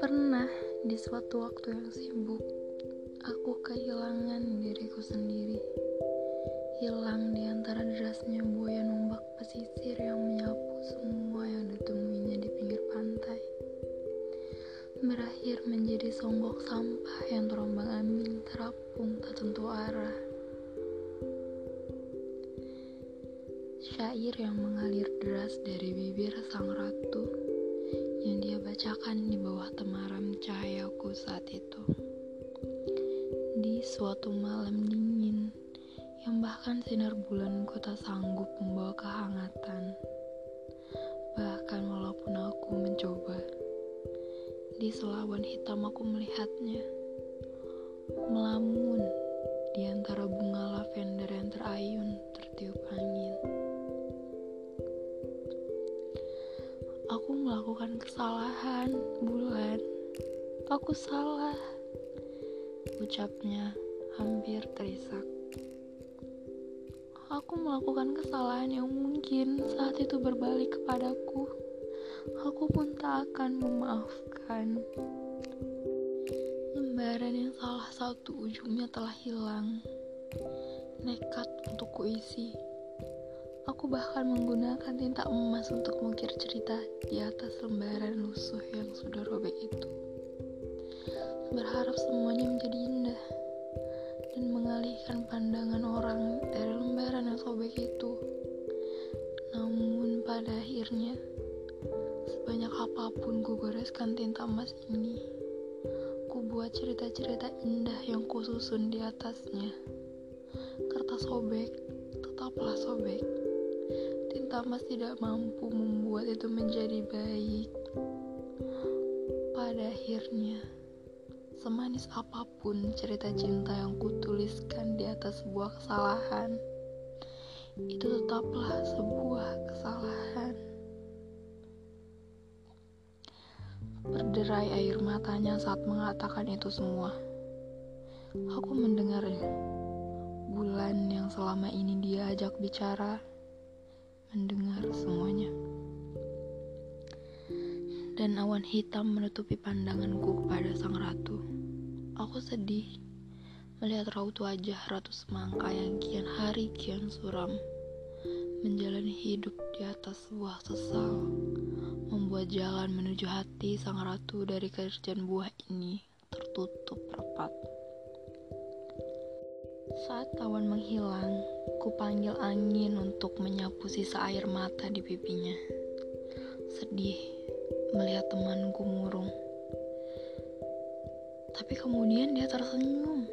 Pernah di suatu waktu yang sibuk, aku kehilangan diriku sendiri. Hilang di antara derasnya buaya ombak pesisir yang menyapu semua yang ditemuinya di pinggir pantai. Berakhir menjadi songgok sampah Syair yang mengalir deras dari bibir sang ratu yang dia bacakan di bawah temaram cahayaku saat itu. Di suatu malam dingin yang bahkan sinar bulanku tak sanggup membawa kehangatan. Bahkan walaupun aku mencoba, di selawan hitam aku melihatnya melamun di antara bunga lavender yang terayun tertiup angin. Aku melakukan kesalahan, bulan. Aku salah. Ucapnya hampir terisak. Aku melakukan kesalahan yang mungkin saat itu berbalik kepadaku. Aku pun tak akan memaafkan. Lembaran yang salah satu ujungnya telah hilang. Nekat untuk kuisi Aku bahkan menggunakan tinta emas untuk mengukir cerita di atas lembaran lusuh yang sudah robek itu. Berharap semuanya menjadi indah dan mengalihkan pandangan orang dari lembaran yang sobek itu. Namun pada akhirnya, sebanyak apa pun ku goreskan tinta emas ini, ku buat cerita-cerita indah yang ku susun di atasnya. Kertas sobek, tetaplah sobek tinta emas tidak mampu membuat itu menjadi baik. Pada akhirnya, semanis apa pun cerita cinta yang kutuliskan di atas sebuah kesalahan, itu tetaplah sebuah kesalahan. Berderai air matanya saat mengatakan itu semua. Aku mendengarnya. Bulan yang selama ini dia ajak bicara mendengar semuanya. Dan awan hitam menutupi pandanganku kepada sang ratu. Aku sedih melihat raut wajah Ratu Semangka yang kian hari kian suram, menjalani hidup di atas sebuah sesal, membuat jalan menuju hati sang ratu dari kerjaan buah ini tertutup rapat. Saat awan menghilang, kupanggil angin untuk menyapu sisa air mata di pipinya. Sedih melihat temanku murung. Tapi kemudian dia tersenyum.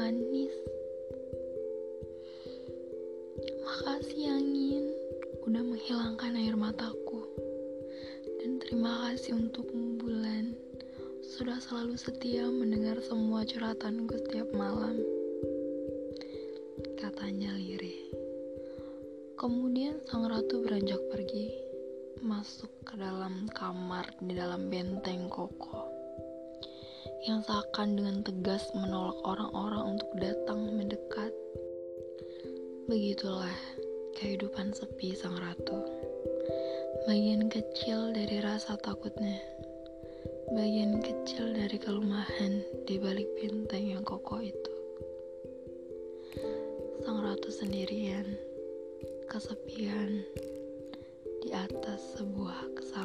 Manis. Makasih angin udah menghilangkan air mataku. Dan terima kasih untuk bulan sudah selalu setia mendengar semua curhatanku setiap malam katanya lirih. Kemudian sang ratu beranjak pergi, masuk ke dalam kamar di dalam benteng kokoh yang seakan dengan tegas menolak orang-orang untuk datang mendekat. Begitulah kehidupan sepi sang ratu. Bagian kecil dari rasa takutnya, bagian kecil dari kelemahan di balik benteng atas sebuah kesalahan.